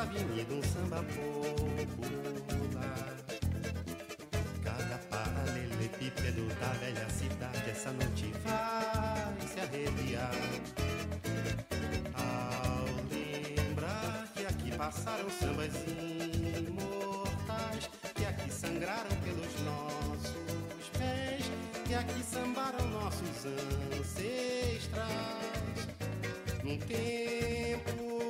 avenida um samba popular. Cada paralelepípedo da velha cidade essa noite vai se arrepiar. Ao lembrar que aqui passaram sambas imortais, que aqui sangraram pelos nossos pés, que aqui sambaram nossos ancestrais. Num tempo,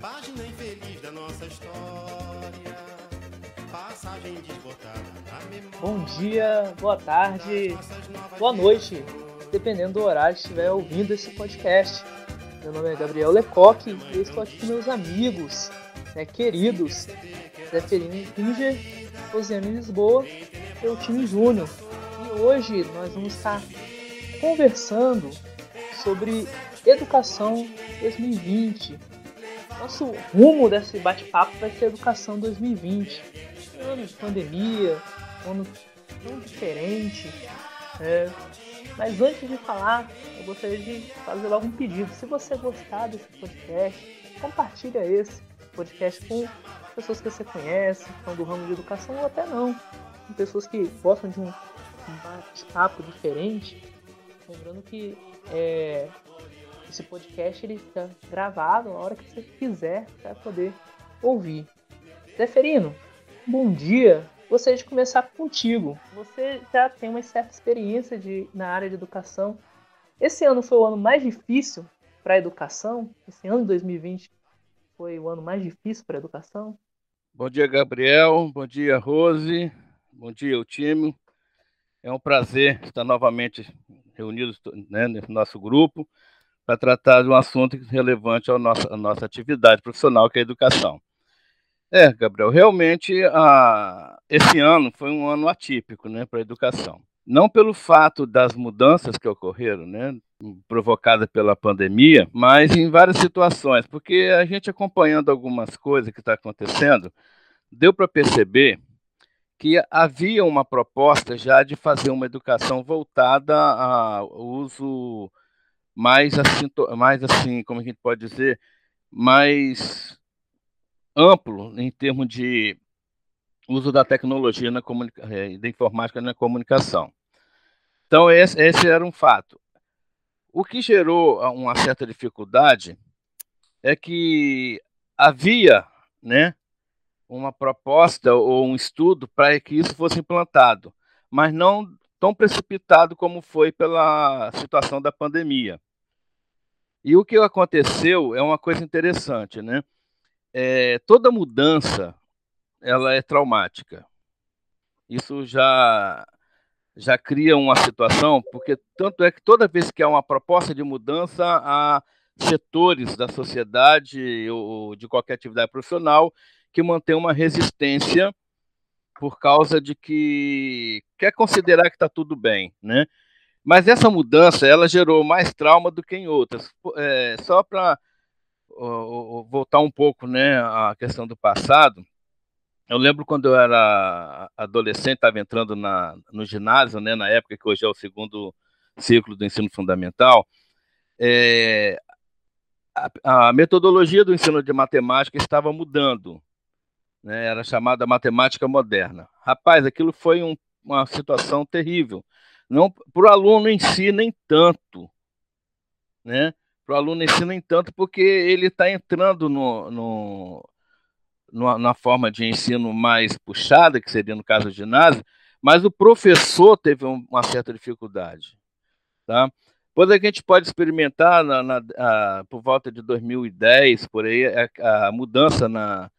página infeliz nossa história, passagem desbotada na memória. Bom dia, boa tarde, boa noite, dependendo do horário que estiver ouvindo esse podcast. Meu nome é Gabriel Lecoque e eu estou aqui com meus amigos, né, queridos, Zeferino Pinger, Rosiane Lisboa e o time Júnior. E hoje nós vamos estar conversando sobre Educação 2020. Nosso rumo desse bate-papo vai ser Educação 2020. Ano de pandemia, ano tão diferente. né? Mas antes de falar, eu gostaria de fazer logo um pedido. Se você gostar desse podcast, compartilha esse podcast com pessoas que você conhece, que são do ramo de educação ou até não. Com pessoas que gostam de um bate-papo diferente. Lembrando que é, esse podcast ele fica gravado na hora que você quiser para poder ouvir. Zeferino, bom dia. Gostaria de começar contigo. Você já tem uma certa experiência de, na área de educação. Esse ano foi o ano mais difícil para a educação? Esse ano de 2020 foi o ano mais difícil para a educação? Bom dia, Gabriel. Bom dia, Rose. Bom dia, o time. É um prazer estar novamente reunidos né, nesse nosso grupo para tratar de um assunto relevante à nossa, à nossa atividade profissional, que é a educação. É, Gabriel, realmente a, esse ano foi um ano atípico né, para a educação. Não pelo fato das mudanças que ocorreram, né, provocadas pela pandemia, mas em várias situações, porque a gente acompanhando algumas coisas que está acontecendo, deu para perceber que havia uma proposta já de fazer uma educação voltada ao uso mais assim, mais assim, como a gente pode dizer, mais amplo em termos de uso da tecnologia na eh, da informática na comunicação. Então esse, esse era um fato. O que gerou ah, uma certa dificuldade é que havia, né, uma proposta ou um estudo para que isso fosse implantado, mas não tão precipitado como foi pela situação da pandemia. E o que aconteceu é uma coisa interessante, né? É, toda mudança ela é traumática. Isso já já cria uma situação, porque tanto é que toda vez que há uma proposta de mudança, há setores da sociedade ou de qualquer atividade profissional que mantém uma resistência por causa de que quer considerar que está tudo bem, né? Mas essa mudança ela gerou mais trauma do que em outras. É, só para voltar um pouco, né, à questão do passado. Eu lembro quando eu era adolescente, estava entrando na, no ginásio, né, na época que hoje é o segundo ciclo do ensino fundamental. É, a, a metodologia do ensino de matemática estava mudando né, era chamada matemática moderna. Rapaz, aquilo foi um, uma situação terrível. Não para o aluno em si nem tanto, né? Para o aluno em si nem tanto, porque ele está entrando no, no, na forma de ensino mais puxada, que seria no caso do ginásio, mas o professor teve um, uma certa dificuldade, tá? É que a gente pode experimentar na, na, a, por volta de 2010, por aí, a, a mudança na,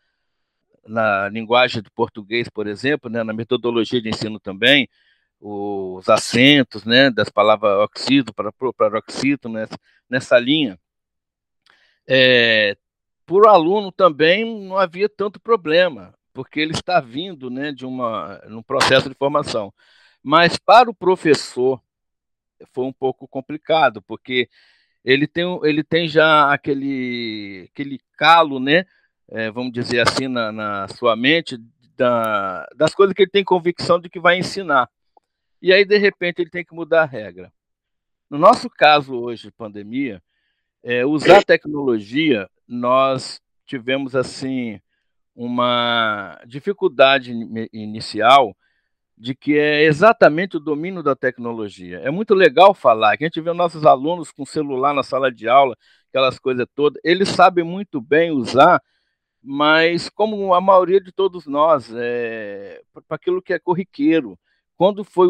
na linguagem do português, por exemplo, né, na metodologia de ensino também, os acentos né, das palavras oxido para paroxítono, nessa, nessa linha. É, por aluno também não havia tanto problema, porque ele está vindo né, de uma, um processo de formação. Mas para o professor foi um pouco complicado, porque ele tem, ele tem já aquele, aquele calo, né? É, vamos dizer assim, na, na sua mente, da, das coisas que ele tem convicção de que vai ensinar. E aí, de repente, ele tem que mudar a regra. No nosso caso hoje, pandemia, é, usar tecnologia, nós tivemos assim uma dificuldade inicial de que é exatamente o domínio da tecnologia. É muito legal falar, que a gente vê nossos alunos com celular na sala de aula, aquelas coisas todas, eles sabem muito bem usar, mas como a maioria de todos nós, é, para aquilo que é corriqueiro, quando foi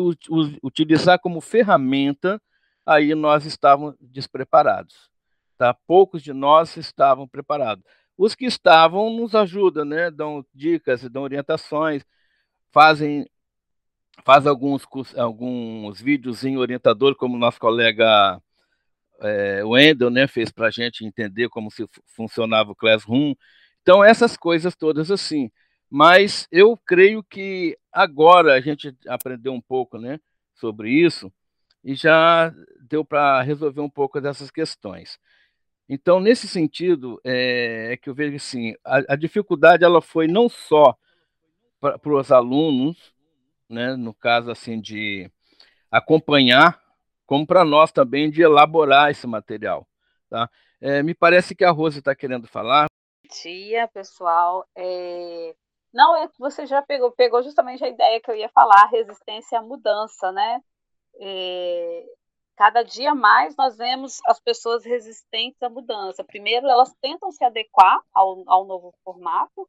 utilizar como ferramenta, aí nós estávamos despreparados. Tá? Poucos de nós estavam preparados. Os que estavam nos ajudam, né? dão dicas, dão orientações, fazem faz alguns, alguns vídeos em orientador, como nosso colega é, Wendel né, fez para a gente entender como se funcionava o Classroom. Então, essas coisas todas assim. Mas eu creio que agora a gente aprendeu um pouco né, sobre isso e já deu para resolver um pouco dessas questões. Então, nesse sentido, é, é que eu vejo assim, a, a dificuldade ela foi não só para os alunos, né, no caso assim de acompanhar, como para nós também de elaborar esse material. Tá? É, me parece que a Rose está querendo falar. Dia, pessoal. É... Não, é que você já pegou, pegou justamente a ideia que eu ia falar, resistência à mudança, né? É... Cada dia mais nós vemos as pessoas resistentes à mudança. Primeiro, elas tentam se adequar ao, ao novo formato,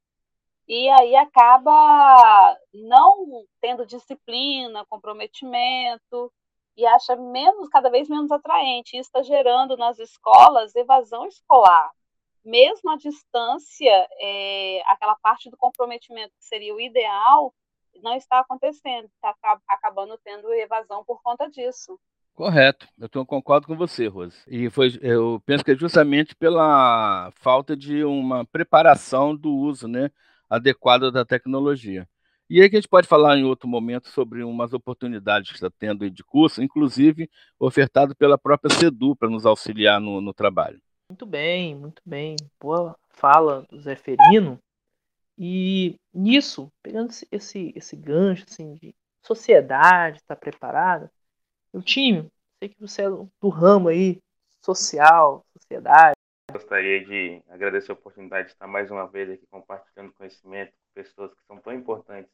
e aí acaba não tendo disciplina, comprometimento e acha menos, cada vez menos atraente. Isso está gerando nas escolas evasão escolar. Mesmo à distância, é, aquela parte do comprometimento que seria o ideal não está acontecendo, está acabando tendo evasão por conta disso. Correto, eu concordo com você, Rose. E foi, eu penso que é justamente pela falta de uma preparação do uso, né? adequada da tecnologia. E aí que a gente pode falar em outro momento sobre umas oportunidades que está tendo de curso, inclusive ofertado pela própria SEDU para nos auxiliar no, no, trabalho. Muito bem, muito bem. Boa fala do Zé Ferino. E nisso, pegando esse, esse, gancho assim, de sociedade, está preparada, o time, sei que você é do ramo aí, social, sociedade, Gostaria de agradecer a oportunidade de estar mais uma vez aqui compartilhando conhecimento com pessoas que são tão importantes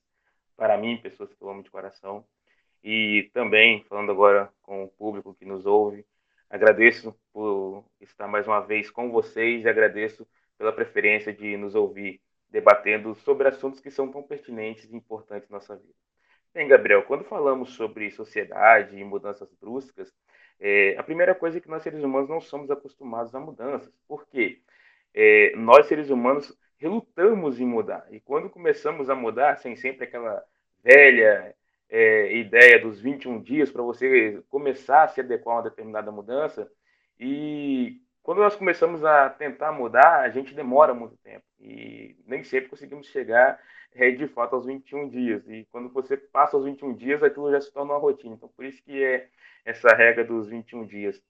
para mim, pessoas que eu amo de coração. E também, falando agora com o público que nos ouve, agradeço por estar mais uma vez com vocês e agradeço pela preferência de nos ouvir debatendo sobre assuntos que são tão pertinentes e importantes na nossa vida. Bem, Gabriel, quando falamos sobre sociedade e mudanças bruscas, é, a primeira coisa é que nós seres humanos não somos acostumados a mudanças. Por quê? É, nós seres humanos relutamos em mudar. E quando começamos a mudar, sem sempre aquela velha é, ideia dos 21 dias para você começar a se adequar a uma determinada mudança, e quando nós começamos a tentar mudar, a gente demora muito tempo. E nem sempre conseguimos chegar é, de fato aos 21 dias. E quando você passa os 21 dias, aquilo já se torna uma rotina. Então, por isso que é essa regra dos 21 dias.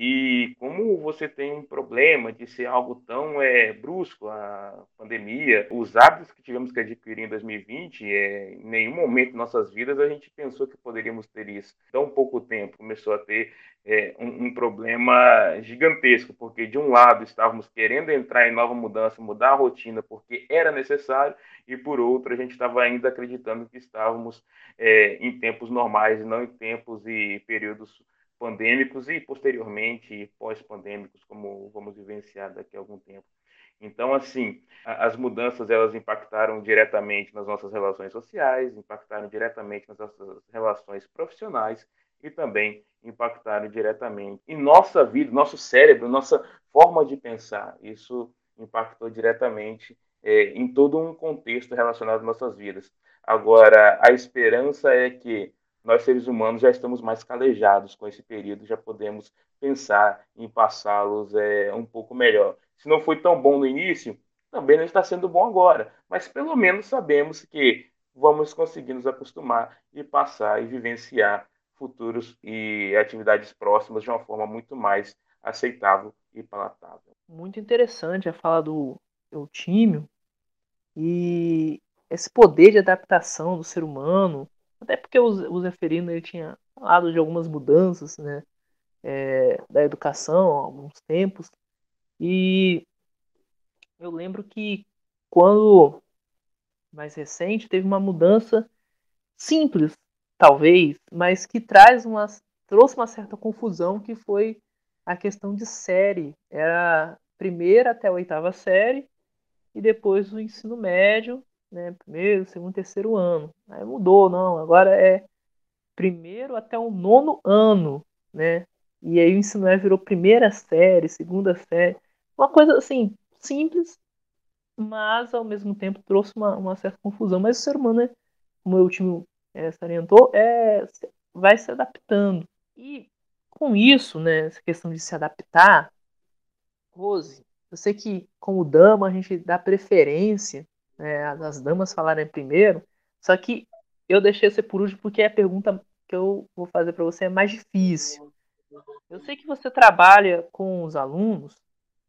E como você tem um problema de ser algo tão é, brusco, a pandemia, os hábitos que tivemos que adquirir em 2020, é, em nenhum momento de nossas vidas a gente pensou que poderíamos ter isso. Tão pouco tempo começou a ter é, um, um, problema gigantesco, porque de um lado estávamos querendo entrar em nova mudança, mudar a rotina porque era necessário, e por outro a gente estava ainda acreditando que estávamos é, em tempos normais não em tempos e períodos pandêmicos e posteriormente pós-pandêmicos, como vamos vivenciar daqui a algum tempo. Então, assim, as mudanças elas impactaram diretamente nas nossas relações sociais, impactaram diretamente nas nossas relações profissionais e também impactaram diretamente em nossa vida, nosso cérebro, nossa forma de pensar. Isso impactou diretamente é, em todo um contexto relacionado às nossas vidas. Agora, a esperança é que nós seres humanos já estamos mais calejados com esse período, já podemos pensar em passá-los é, um pouco melhor. Se não foi tão bom no início, também não está sendo bom agora, mas pelo menos sabemos que vamos conseguir nos acostumar e passar e vivenciar futuros e atividades próximas de uma forma muito mais aceitável e palatável. Muito interessante a fala do Eutímio e esse poder de adaptação do ser humano até porque o, Zeferino ele tinha falado de algumas mudanças né, é, da educação há alguns tempos. E eu lembro que quando mais recente teve uma mudança simples, talvez, mas que traz uma trouxe uma certa confusão que foi a questão de série. Era primeira até a oitava série e depois o ensino médio, né, primeiro, segundo, terceiro ano. Aí mudou, não, agora é primeiro até o nono ano, né? E aí o ensino médio virou primeira série, segunda série. Uma coisa assim, simples, mas ao mesmo tempo trouxe uma, uma certa confusão. Mas o ser humano, né, como o último é, salientou, é, vai se adaptando. E com isso, né, essa questão de se adaptar, Rose, eu sei que como dama a gente dá preferência né, as damas falarem primeiro, só que eu deixei você por último porque a pergunta que eu vou fazer para você é mais difícil. Eu sei que você trabalha com os alunos,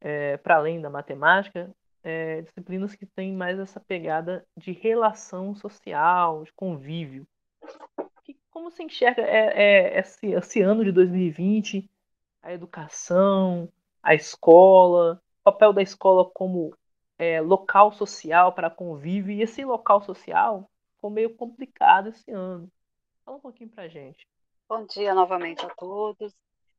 é, para além da matemática, é, disciplinas que têm mais essa pegada de relação social, de convívio. Como você enxerga é, é, esse, esse ano de 2020, a educação, a escola, o papel da escola como é, local social para convívio, e esse local social ficou meio complicado esse ano. Fala um pouquinho para gente. Bom dia novamente a todos.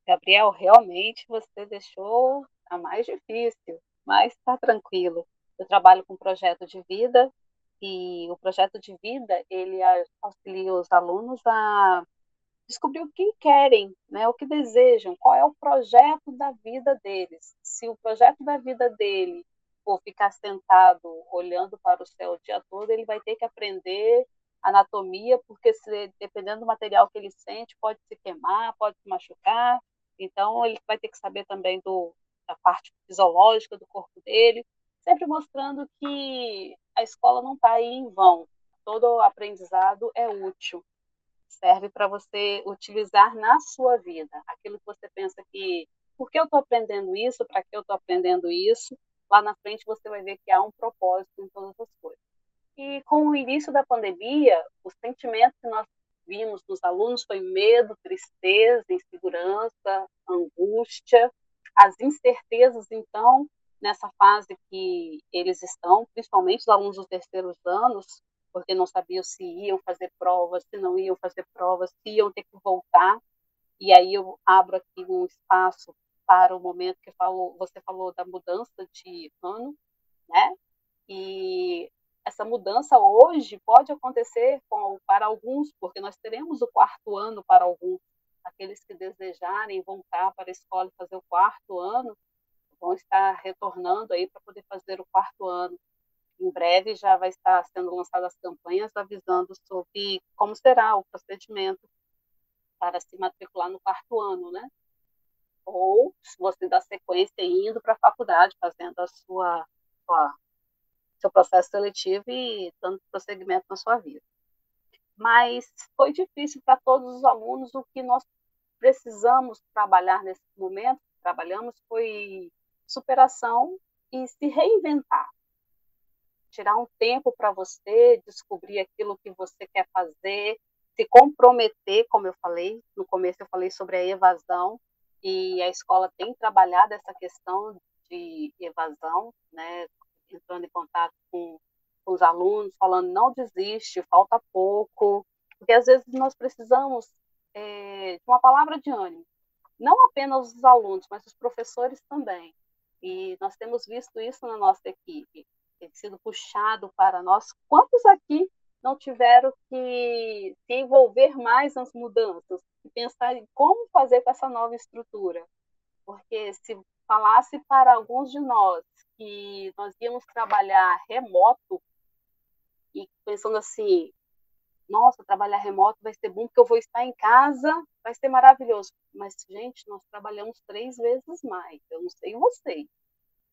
Gabriel, realmente você deixou a mais difícil, mas está tranquilo. Eu trabalho com projeto de vida e o projeto de vida ele auxilia os alunos a descobrir o que querem, né, o que desejam, qual é o projeto da vida deles. Se o projeto da vida dele for ficar sentado olhando para o céu o dia todo, ele vai ter que aprender anatomia, porque se, dependendo do material que ele sente, pode se queimar, pode se machucar. Então, ele vai ter que saber também do, da parte fisiológica do corpo dele, sempre mostrando que a escola não está aí em vão. Todo aprendizado é útil, serve para você utilizar na sua vida. Aquilo que você pensa que, por que eu estou aprendendo isso, para que eu estou aprendendo isso, lá na frente você vai ver que há um propósito em todas as coisas. E com o início da pandemia, os sentimentos que nós vimos nos alunos foi medo, tristeza, insegurança, angústia, as incertezas, então, nessa fase que eles estão, principalmente os alunos dos terceiros anos, porque não sabiam se iam fazer provas, se não iam fazer provas, se iam ter que voltar. E aí eu abro aqui um espaço para o momento que falou, você falou da mudança de ano, né? E essa mudança hoje pode acontecer com, para alguns, porque nós teremos o quarto ano para alguns. Aqueles que desejarem voltar para a escola e fazer o quarto ano, vão estar retornando aí para poder fazer o quarto ano. Em breve já vai estar sendo lançadas as campanhas avisando sobre como será o procedimento para se matricular no quarto ano, né? Ou você dá sequência indo para a faculdade, fazendo a sua, sua seu processo seletivo e dando prosseguimento na sua vida. Mas foi difícil para todos os alunos o que nós precisamos trabalhar nesse momento, trabalhamos foi superação e se reinventar. Tirar um tempo para você, descobrir aquilo que você quer fazer, se comprometer, como eu falei, no começo eu falei sobre a evasão, e a escola tem trabalhado essa questão de evasão, né, entrando em contato com, os alunos, falando não desiste, falta pouco, porque às vezes nós precisamos é, de uma palavra de ânimo, não apenas os alunos, mas os professores também. E nós temos visto isso na nossa equipe, tem sido puxado para nós. Quantos aqui não tiveram que se envolver mais nas mudanças pensar em como fazer com essa nova estrutura? Porque se falasse para alguns de nós que nós íamos trabalhar remoto e pensando assim, nossa, trabalhar remoto vai ser bom porque eu vou estar em casa, vai ser maravilhoso. Mas, gente, nós trabalhamos três vezes mais. Eu não sei vocês.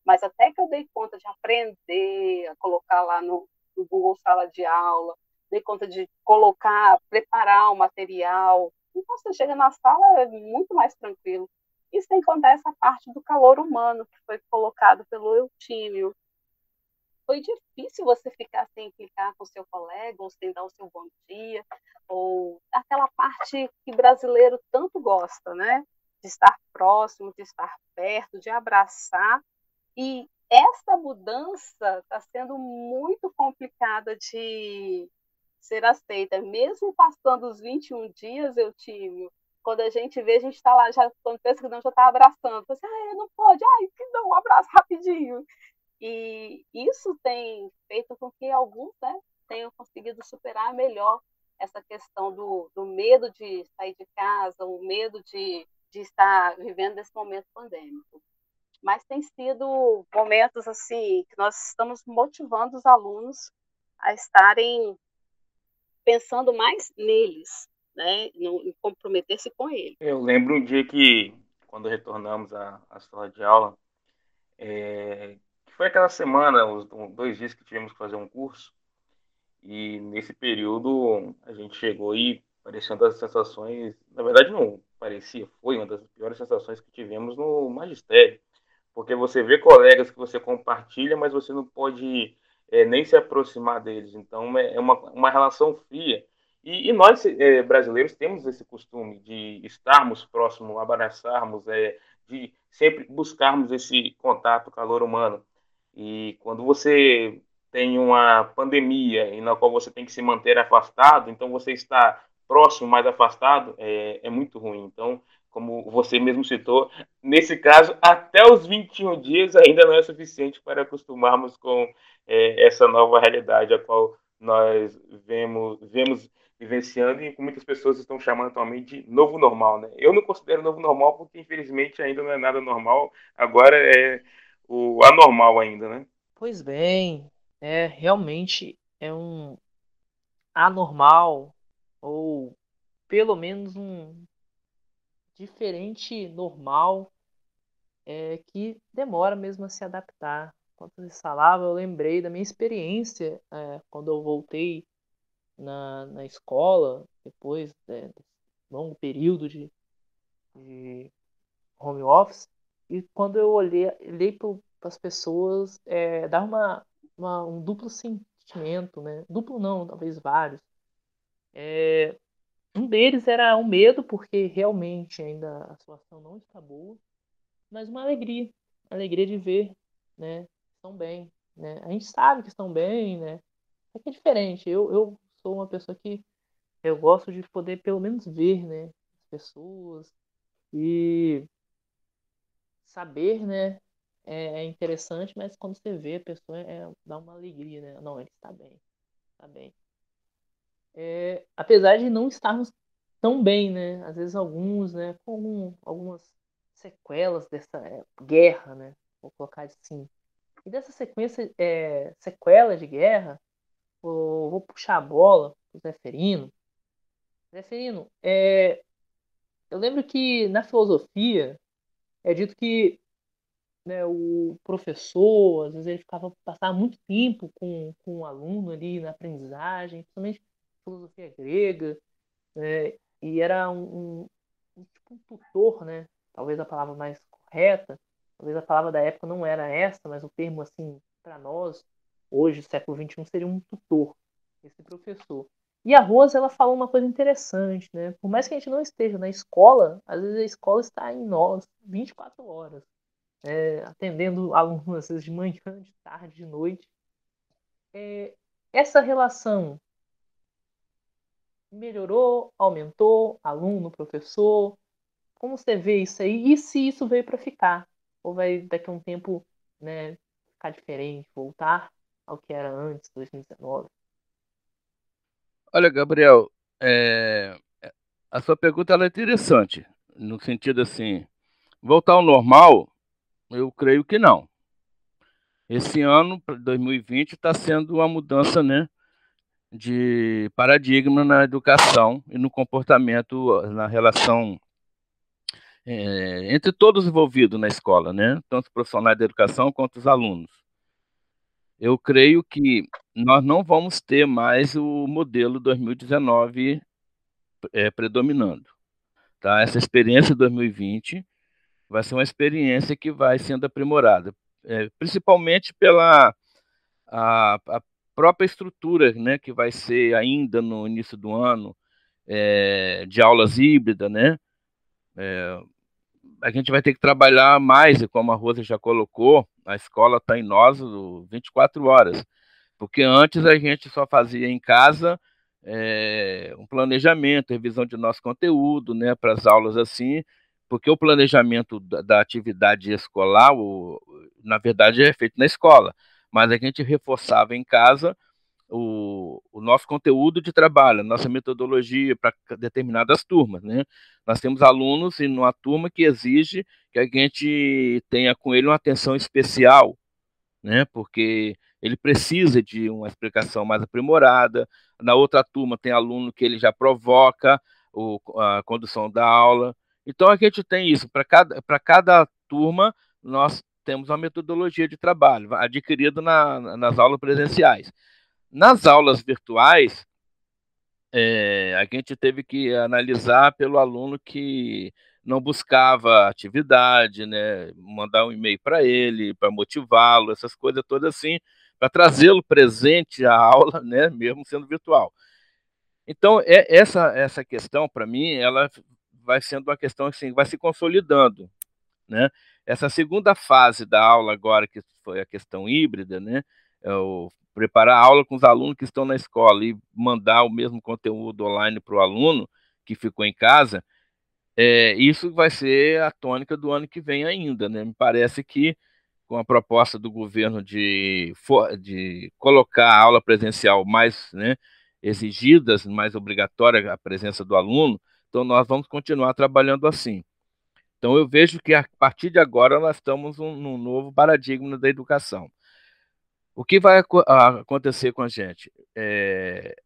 Mas até que eu dei conta de aprender a colocar lá no, no Google Sala de Aula, dei conta de colocar, preparar o material. Você chega na sala, é muito mais tranquilo. E sem contar essa parte do calor humano que foi colocado pelo Eutímio. Foi difícil você ficar sem clicar com seu colega, ou sem dar o seu bom dia, ou aquela parte que brasileiro tanto gosta, né? De estar próximo, de estar perto, de abraçar. E essa mudança está sendo muito complicada de ser aceita. Mesmo passando os 21 dias, eu tive. Quando a gente vê, a gente está lá, já, quando pensa que não, já está abraçando. Você, assim, ah, não pode, ai, que dá um abraço rapidinho. E isso tem feito com que alguns né, tenham conseguido superar melhor essa questão do, do medo de sair de casa, o medo de, de estar vivendo esse momento pandêmico. Mas tem sido momentos assim que nós estamos motivando os alunos a estarem pensando mais neles, né, em comprometer-se com eles. Eu lembro um dia que, quando retornamos à, à sala de aula, é, foi aquela semana, os dois dias que tivemos que fazer um curso, e nesse período a gente chegou e parecendo as sensações, na verdade não parecia, foi uma das piores sensações que tivemos no magistério, porque você vê colegas que você compartilha, mas você não pode é, nem se aproximar deles. Então é, é uma, uma relação fria. E, e nós é, brasileiros temos esse costume de estarmos próximos, abraçarmos, é, de sempre buscarmos esse contato, calor humano. E quando você tem uma pandemia e na qual você tem que se manter afastado, então você está próximo, mais afastado, é, é muito ruim. Então, como você mesmo citou, nesse caso, até os 21 dias ainda não é suficiente para acostumarmos com é, essa nova realidade a qual nós vemos, vemos vivenciando e muitas pessoas estão chamando atualmente de novo normal. Né? Eu não considero novo normal porque, infelizmente, ainda não é nada normal, agora é o anormal ainda, né? Pois bem, é realmente é um anormal ou pelo menos um diferente normal é, que demora mesmo a se adaptar. Enquanto você falava, eu lembrei da minha experiência é, quando eu voltei na, na escola, depois é, desse longo período de, de home office, e quando eu olhei, olhei para as pessoas, é, dá uma, uma, um duplo sentimento, né? Duplo não, talvez vários. É, um deles era o um medo, porque realmente ainda a situação não está boa, mas uma alegria, alegria de ver, né? Estão bem, né? A gente sabe que estão bem, né? É que é diferente. Eu, eu sou uma pessoa que eu gosto de poder pelo menos ver, né? As pessoas e saber, né? É, é interessante, mas quando você vê a pessoa, é, dá uma alegria, né? Não, ele está bem, está bem é, apesar de não estarmos tão bem, né? Às vezes alguns, né, com algum, algumas sequelas dessa é, guerra, né? Vou colocar assim. E dessa sequência, é, sequela de guerra, vou, vou puxar a bola pro Zeferino. Zeferino, é, eu lembro que na filosofia é dito que né, o professor, às vezes ele ficava passar muito tempo com, com o aluno ali na aprendizagem, principalmente filosofia grega, né? e era um, um, tipo um tutor, né? Talvez a palavra mais correta, talvez a palavra da época não era essa, mas o termo assim para nós hoje, século 21, seria um tutor, esse professor. E a Rosa ela falou uma coisa interessante, né? Por mais que a gente não esteja na escola, às vezes a escola está em nós 24 horas, é, atendendo alunos às vezes de manhã, de tarde, de noite. É, essa relação melhorou, aumentou, aluno, professor? Como você vê isso aí? E se isso veio para ficar? Ou vai daqui a um tempo né, ficar diferente, voltar ao que era antes, 2019? Olha, Gabriel, é... a sua pergunta é interessante, no sentido assim, voltar ao normal, eu creio que não. Esse ano, 2020, está sendo uma mudança, né? De paradigma na educação e no comportamento, na relação é, entre todos envolvidos na escola, né? tanto os profissionais da educação quanto os alunos. Eu creio que nós não vamos ter mais o modelo 2019 é, predominando. Tá? Essa experiência 2020 vai ser uma experiência que vai sendo aprimorada, é, principalmente pela a, a própria estrutura né, que vai ser ainda no início do ano é, de aulas híbridas, né? É, a gente vai ter que trabalhar mais, como a Rosa já colocou, a escola está em nós 24 horas, porque antes a gente só fazia em casa é, um planejamento, revisão de nosso conteúdo, né, para as aulas assim, porque o planejamento da, da atividade escolar, o, na verdade, é feito na escola, mas a gente reforçava em casa o, o, nosso conteúdo de trabalho, nossa metodologia para determinadas turmas, né? Nós temos alunos em uma turma que exige que a gente tenha com ele uma atenção especial, né? Porque ele precisa de uma explicação mais aprimorada. Na outra turma tem aluno que ele já provoca o, a condução da aula. Então a gente tem isso para cada para cada turma nós temos uma metodologia de trabalho adquirida na, nas aulas presenciais. Nas aulas virtuais, é, a gente teve que analisar pelo aluno que não buscava atividade, né, mandar um e-mail para ele, para motivá-lo, essas coisas todas assim, para trazê-lo presente à aula, né, mesmo sendo virtual. Então, é, essa, essa questão, para mim, ela vai sendo uma questão assim, vai se consolidando, né? Essa segunda fase da aula agora, que foi a questão híbrida, né, é o preparar a aula com os alunos que estão na escola e mandar o mesmo conteúdo online para o aluno que ficou em casa, é, isso vai ser a tônica do ano que vem ainda. Né? Me parece que com a proposta do governo de, de colocar a aula presencial mais né, exigidas, mais obrigatória a presença do aluno, então nós vamos continuar trabalhando assim. Então eu vejo que a partir de agora nós estamos um, num novo paradigma da educação. O que vai acontecer com a gente? É,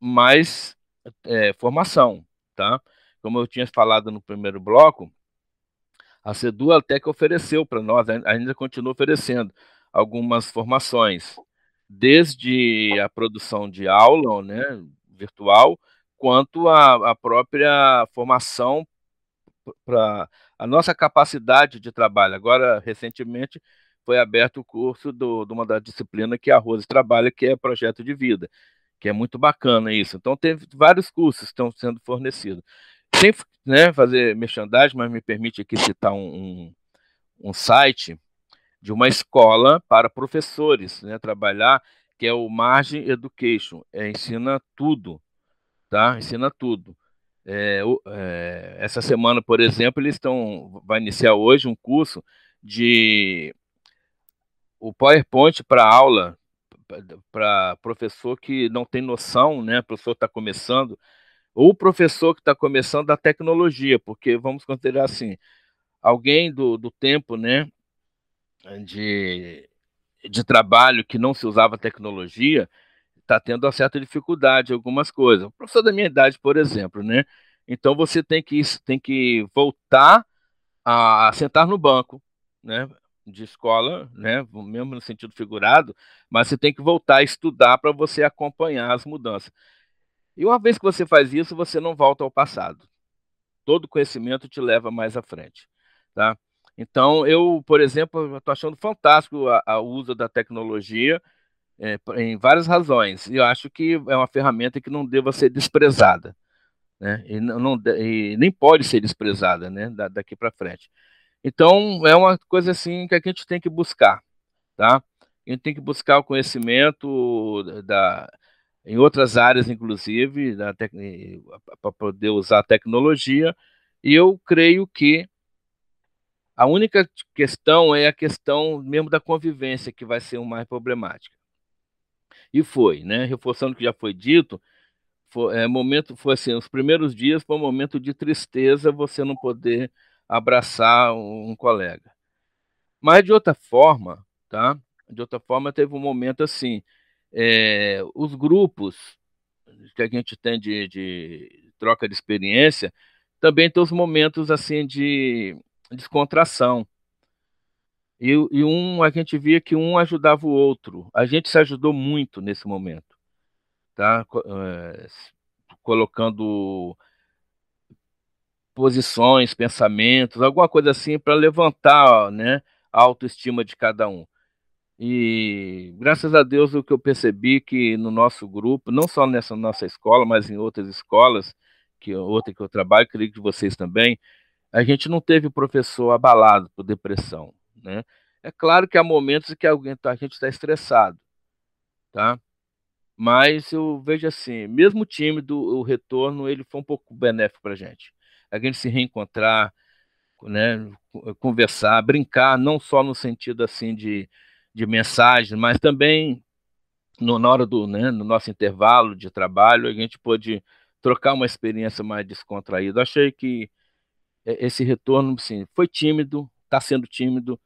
mais é, formação, tá? Como eu tinha falado no primeiro bloco, a CEDU até que ofereceu para nós, ainda continua oferecendo algumas formações, desde a produção de aula né, virtual, quanto a própria formação para a nossa capacidade de trabalho. Agora, recentemente, foi aberto o curso do, de uma das disciplinas que a Rose trabalha, que é projeto de vida, que é muito bacana isso. Então, teve vários cursos que estão sendo fornecidos. Sem né, fazer merchandising, mas me permite aqui citar um, um, um site de uma escola para professores, né, trabalhar, que é o Margin Education, é, ensina tudo, tá? Ensina tudo. É, é, essa semana, por exemplo, eles estão, vai iniciar hoje um curso de o PowerPoint para aula, para professor que não tem noção, né? O professor está começando, ou professor que está começando da tecnologia, porque vamos considerar assim, alguém do, do tempo, né? De, de trabalho que não se usava tecnologia, está tendo uma certa dificuldade em algumas coisas. O professor da minha idade, por exemplo, né? Então você tem que, tem que voltar a sentar no banco, né? de escola, né, mesmo no sentido figurado, mas você tem que voltar a estudar para você acompanhar as mudanças. E uma vez que você faz isso, você não volta ao passado. Todo conhecimento te leva mais à frente, tá? Então, eu, por exemplo, estou achando fantástico o uso da tecnologia é, em várias razões. E eu acho que é uma ferramenta que não deva ser desprezada, né? E, não, não e nem pode ser desprezada, né? Da, daqui para frente. Então, é uma coisa assim que a gente tem que buscar, tá? A gente tem que buscar o conhecimento da, em outras áreas, inclusive, para poder usar a tecnologia, e eu creio que a única questão é a questão mesmo da convivência que vai ser o mais problemática. E foi, né? Reforçando o que já foi dito, foi, é, momento, foi assim, os primeiros dias foi um momento de tristeza você não poder abraçar um colega. Mas de outra forma, tá? De outra forma, teve um momento assim, é, os grupos que a gente tem de, de, troca de experiência também tem os momentos assim de descontração. E, e um a gente via que um ajudava o outro. A gente se ajudou muito nesse momento, tá? É, colocando posições, pensamentos, alguma coisa assim para levantar né, a autoestima de cada um. E graças a Deus o que eu percebi que no nosso grupo, não só nessa nossa escola, mas em outras escolas, que outra que eu trabalho, creio que vocês também, a gente não teve professor abalado por depressão, né? É claro que há momentos em que alguém, a gente está estressado, tá? Mas eu vejo assim, mesmo tímido, o retorno ele foi um pouco benéfico para a gente. A gente se reencontrar, né, conversar, brincar, não só no sentido assim de, de mensagem, mas também no, na hora do né, no nosso intervalo de trabalho, a gente pôde trocar uma experiência mais descontraída. Achei que esse retorno, sim, foi tímido, está sendo tímido,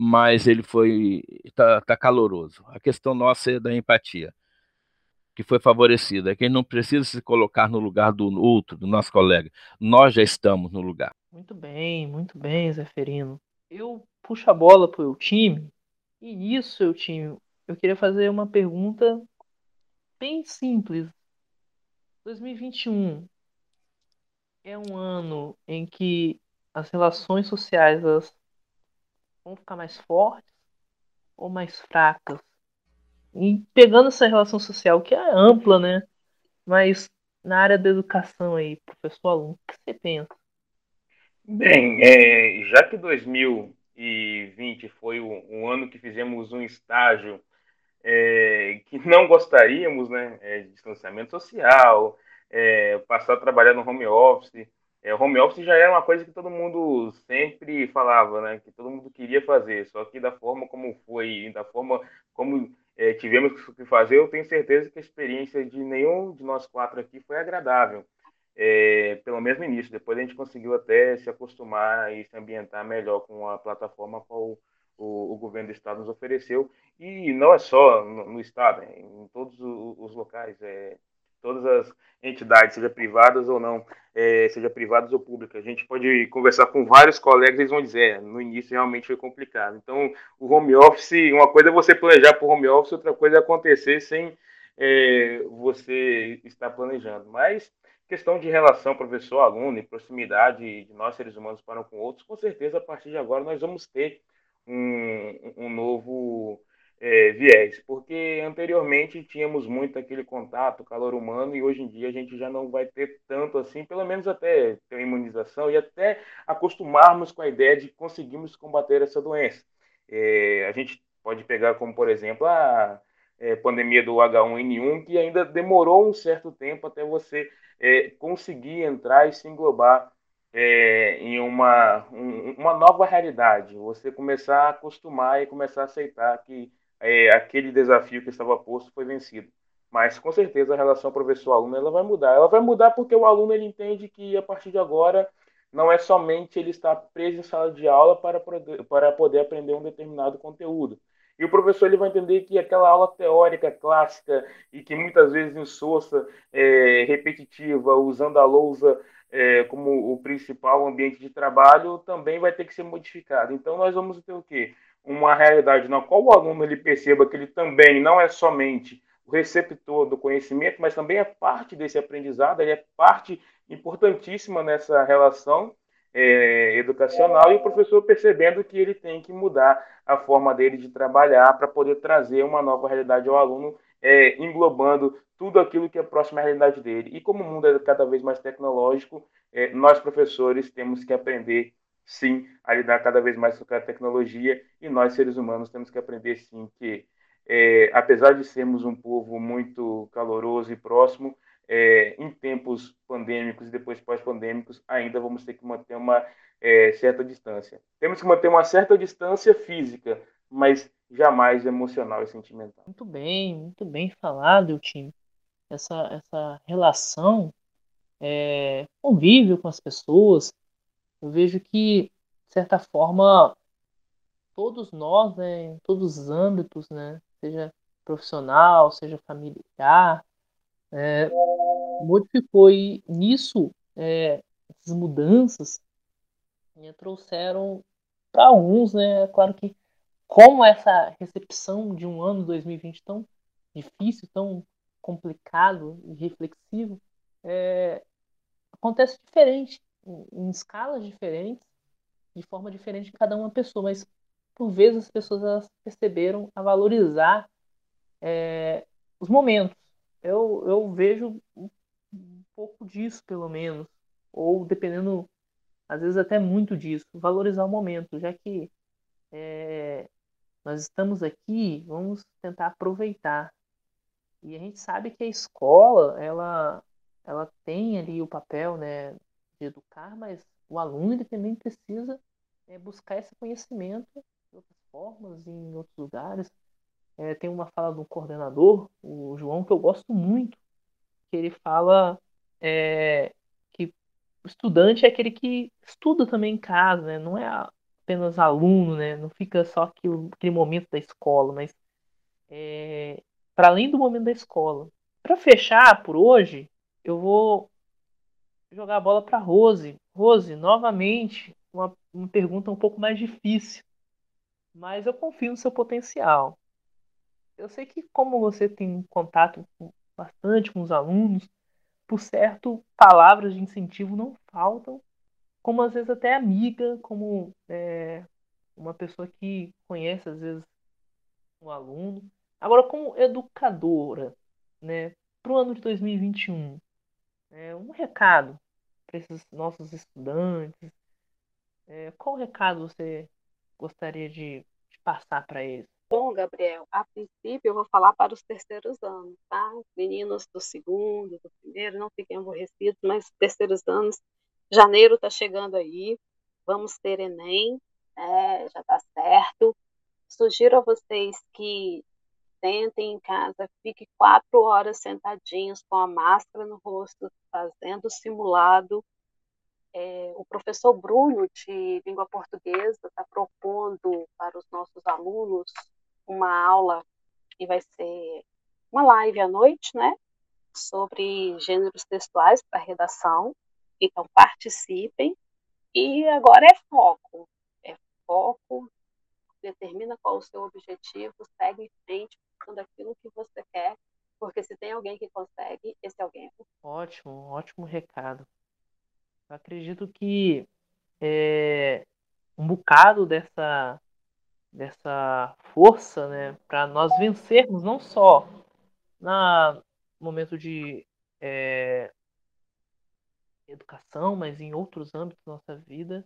mas ele foi está tá caloroso. A questão nossa é da empatia, que foi favorecida. É que não precisa se colocar no lugar do outro, do nosso colega. Nós já estamos no lugar. Muito bem, muito bem, Zé Ferino. Eu puxo a bola para o time, e nisso, eu time, eu queria fazer uma pergunta bem simples. 2021 é um ano em que as relações sociais elas vão ficar mais fortes ou mais fracas? E pegando essa relação social que é ampla, né? Mas na área da educação aí, professor aluno, o que você pensa? Bem, é, já que 2020 foi o, o, ano que fizemos um estágio é, que não gostaríamos, né, é, distanciamento social, é, passar a trabalhar no home office, é, home office já era uma coisa que todo mundo sempre falava, né? Que todo mundo queria fazer. Só que da forma como foi, da forma como é, tivemos que fazer, eu tenho certeza que a experiência de nenhum de nós quatro aqui foi agradável. É, pelo menos no início. Depois a gente conseguiu até se acostumar e se ambientar melhor com a plataforma qual o, o governo do estado nos ofereceu. E não é só no, no estado, é em todos os locais. É, todas as entidades, seja privadas ou não, é, seja privadas ou públicas. A gente pode conversar com vários colegas, eles vão dizer, é, no início realmente foi complicado. Então, o home office, uma coisa é você planejar para o home office, outra coisa é acontecer sem é, você estar planejando. Mas questão de relação professor-aluno e proximidade de nós seres humanos para um com outros, com certeza a partir de agora nós vamos ter um, um novo é, viés, porque anteriormente tínhamos muito aquele contato, calor humano, e hoje em dia a gente já não vai ter tanto assim, pelo menos até ter imunização e até acostumarmos com a ideia de conseguirmos combater essa doença. É, a gente pode pegar como, por exemplo, a é, pandemia do H1N1, que ainda demorou um certo tempo até você é, conseguir entrar e se englobar é, em uma, um, uma nova realidade, você começar a acostumar e começar a aceitar que é, aquele desafio que estava posto foi vencido. Mas com certeza a relação professor-aluno ela vai mudar. Ela vai mudar porque o aluno ele entende que a partir de agora não é somente ele estar preso em sala de aula para poder, para poder aprender um determinado conteúdo. E o professor ele vai entender que aquela aula teórica clássica e que muitas vezes insossa, é, repetitiva, usando a lousa é, como o principal ambiente de trabalho, também vai ter que ser modificado. Então nós vamos ter o quê? Uma realidade na qual o aluno ele perceba que ele também não é somente o receptor do conhecimento, mas também é parte desse aprendizado, ele é parte importantíssima nessa relação é, educacional e o professor percebendo que ele tem que mudar a forma dele de trabalhar para poder trazer uma nova realidade ao aluno, é, englobando tudo aquilo que é próximo à realidade dele. E como o mundo é cada vez mais tecnológico, é, nós professores temos que aprender sim, a lidar cada vez mais com a tecnologia e nós, seres humanos, temos que aprender, sim, que é, apesar de sermos um povo muito caloroso e próximo, é, em tempos pandêmicos e depois pós-pandêmicos, ainda vamos ter que manter uma é, certa distância. Temos que manter uma certa distância física, mas jamais emocional e sentimental. Muito bem, muito bem falado, time. Essa, essa relação, é, convívio com as pessoas, eu vejo que, de certa forma, todos nós, né, em todos os âmbitos, né, seja profissional, seja familiar, é, modificou e nisso é, essas mudanças né, trouxeram para alguns, né, é claro que como essa recepção de um ano 2020 tão difícil, tão complicado e reflexivo, é, acontece diferente em escalas diferentes, de forma diferente de cada uma pessoa, mas por vezes as pessoas elas perceberam a valorizar é, os momentos. Eu, eu vejo um, um pouco disso, pelo menos, ou dependendo, às vezes até muito disso, valorizar o momento, já que é, nós estamos aqui, vamos tentar aproveitar. E a gente sabe que a escola, ela, ela tem ali o papel né, de educar, mas o aluno ele também precisa é, buscar esse conhecimento de outras formas, em outros lugares. É, tem uma fala do coordenador, o João, que eu gosto muito, que ele fala é, que o estudante é aquele que estuda também em casa, né? não é apenas aluno, né? não fica só aquele, aquele momento da escola, mas é, para além do momento da escola. Para fechar por hoje, eu vou jogar a bola para Rose. Rose, novamente, uma, uma pergunta um pouco mais difícil, mas eu confio no seu potencial. Eu sei que como você tem contato bastante com os alunos, por certo, palavras de incentivo não faltam, como às vezes até amiga, como é, uma pessoa que conhece às vezes um aluno. Agora, como educadora, né, para o ano de 2021, é, um recado para esses nossos estudantes? É, qual recado você gostaria de, de passar para eles? Bom, Gabriel, a princípio eu vou falar para os terceiros anos, tá? Meninos do segundo, do primeiro, não fiquem aborrecidos, mas terceiros anos, janeiro está chegando aí, vamos ter Enem, é, já está certo. Sugiro a vocês que sentem em casa, fique quatro horas sentadinhos com a máscara no rosto, fazendo simulado. É, o professor Bruno, de língua portuguesa, está propondo para os nossos alunos uma aula que vai ser uma live à noite, né? Sobre gêneros textuais para redação. Então, participem. E agora é foco. É foco, determina qual o seu objetivo, segue em frente, buscando aquilo que você quer, porque se tem alguém que consegue, esse alguém é você. Ótimo, ótimo recado. Eu acredito que é, um bocado dessa dessa força, né, para nós vencermos não só na momento de é, educação, mas em outros âmbitos da nossa vida,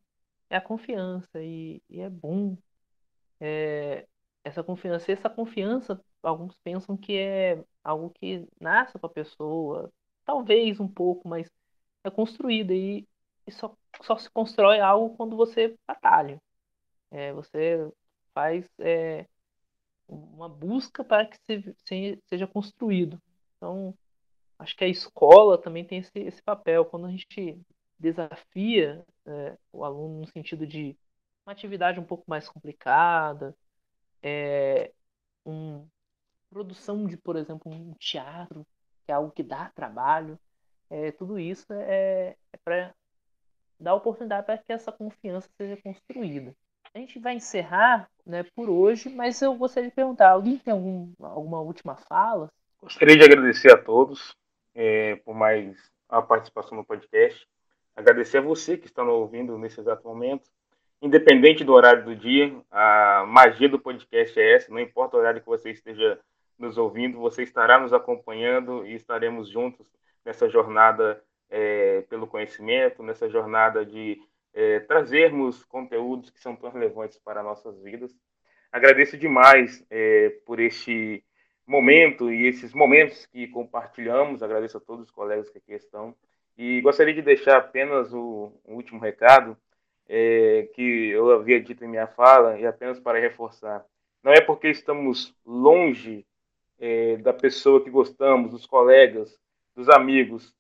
é a confiança e, e é bom é, essa confiança. E essa confiança, alguns pensam que é algo que nasce com a pessoa, talvez um pouco, mas é construída e, e só, só se constrói algo quando você batalha. É, você faz é, uma busca para que se, seja construído. Então, acho que a escola também tem esse, esse papel. Quando a gente desafia é, o aluno no sentido de uma atividade um pouco mais complicada, é, produção de, por exemplo, um teatro, que é algo que dá trabalho, é, tudo isso é, é para dar oportunidade para que essa confiança seja construída. A gente vai encerrar né, por hoje, mas eu gostaria de perguntar: alguém tem algum, alguma última fala? Gostaria de agradecer a todos é, por mais a participação no podcast. Agradecer a você que está nos ouvindo nesse exato momento. Independente do horário do dia, a magia do podcast é essa. Não importa o horário que você esteja nos ouvindo, você estará nos acompanhando e estaremos juntos nessa jornada é, pelo conhecimento, nessa jornada de é, trazermos conteúdos que são tão relevantes para nossas vidas. Agradeço demais é, por este momento e esses momentos que compartilhamos. Agradeço a todos os colegas que aqui estão. E gostaria de deixar apenas o, o último recado é, que eu havia dito em minha fala, e apenas para reforçar. Não é porque estamos longe é, da pessoa que gostamos, dos colegas, dos amigos,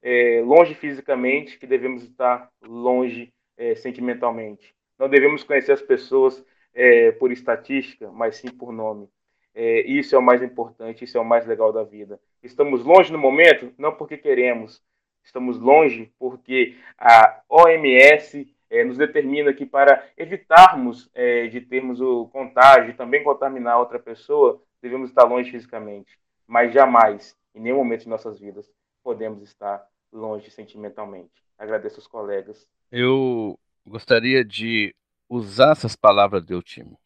é, longe fisicamente, que devemos estar longe é, sentimentalmente. Não devemos conhecer as pessoas é, por estatística, mas sim por nome. É, isso é o mais importante, isso é o mais legal da vida. Estamos longe no momento, não porque queremos, estamos longe porque a OMS é, nos determina que para evitarmos é, de termos o contágio e também contaminar outra pessoa, devemos estar longe fisicamente. Mas jamais, em nenhum momento de nossas vidas, podemos estar longe sentimentalmente. Agradeço aos colegas. Eu gostaria de usar essas palavras do time.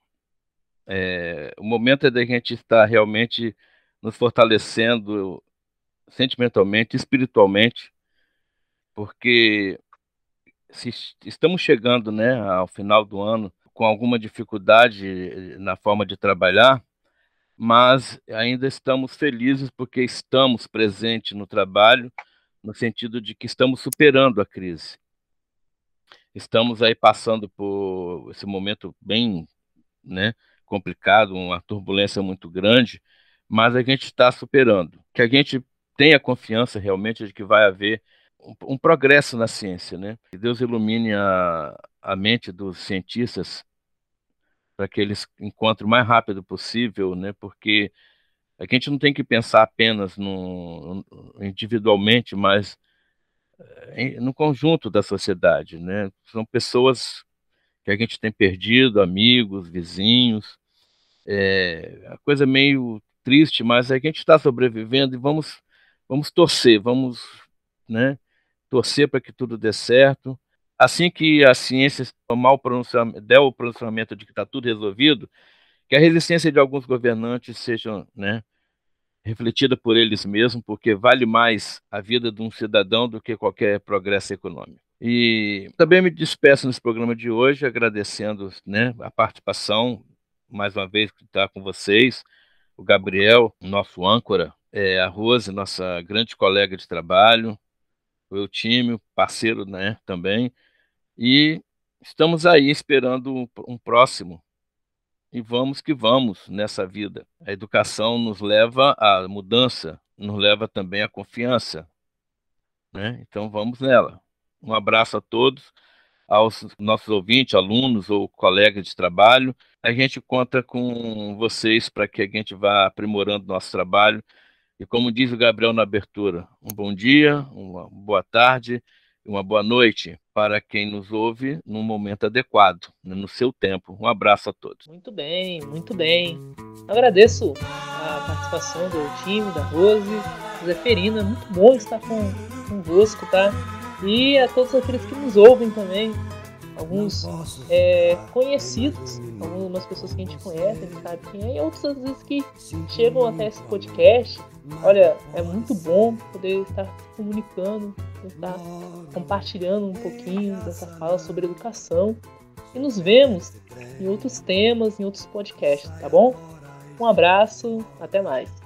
É, o momento é da gente estar realmente nos fortalecendo sentimentalmente, espiritualmente, porque se estamos chegando né, ao final do ano com alguma dificuldade na forma de trabalhar, mas ainda estamos felizes porque estamos presentes no trabalho, no sentido de que estamos superando a crise. Estamos aí passando por esse momento bem né, complicado, uma turbulência muito grande, mas a gente está superando. Que a gente tenha confiança realmente de que vai haver um, um progresso na ciência, né? Que Deus ilumine a, a mente dos cientistas para que eles encontrem o mais rápido possível, né? Porque a gente não tem que pensar apenas no, individualmente, mas eh, no conjunto da sociedade, né? São pessoas que a gente tem perdido, amigos, vizinhos, é a coisa meio triste, mas a gente está sobrevivendo e vamos, vamos torcer, vamos, né? Torcer para que tudo dê certo. Assim que a ciência tomar o pronunciamento, der o pronunciamento de que está tudo resolvido, que a resistência de alguns governantes seja, né? refletida por eles mesmos, porque vale mais a vida de um cidadão do que qualquer progresso econômico. E também me despeço nesse programa de hoje, agradecendo né, a participação, mais uma vez, que está com vocês, o Gabriel, nosso âncora, é, a Rose, nossa grande colega de trabalho, o Eutímio, parceiro né, também, e estamos aí esperando um, próximo e vamos que vamos nessa vida. A educação nos leva à mudança, nos leva também à confiança. Né? Então vamos nela. Um abraço a todos, aos nossos ouvintes, alunos ou colegas de trabalho. A gente conta com vocês para que a gente vá aprimorando nosso trabalho. E como diz o Gabriel na abertura, um bom dia, uma boa tarde uma boa noite para quem nos ouve no momento adequado, né, no seu tempo. Um abraço a todos. Muito bem, muito bem. agradeço a participação do time, da Rose, Zé Ferina. É muito bom estar com, convosco, tá? E a todos aqueles que nos ouvem também. Alguns é, conhecidos, algumas pessoas que a gente conhece, a gente sabe quem é, e outros às vezes que chegam até esse podcast Olha, é muito bom poder estar comunicando, estar compartilhando um pouquinho dessa fala sobre educação. E nos vemos em outros temas, em outros podcasts, tá bom? Um abraço, até mais.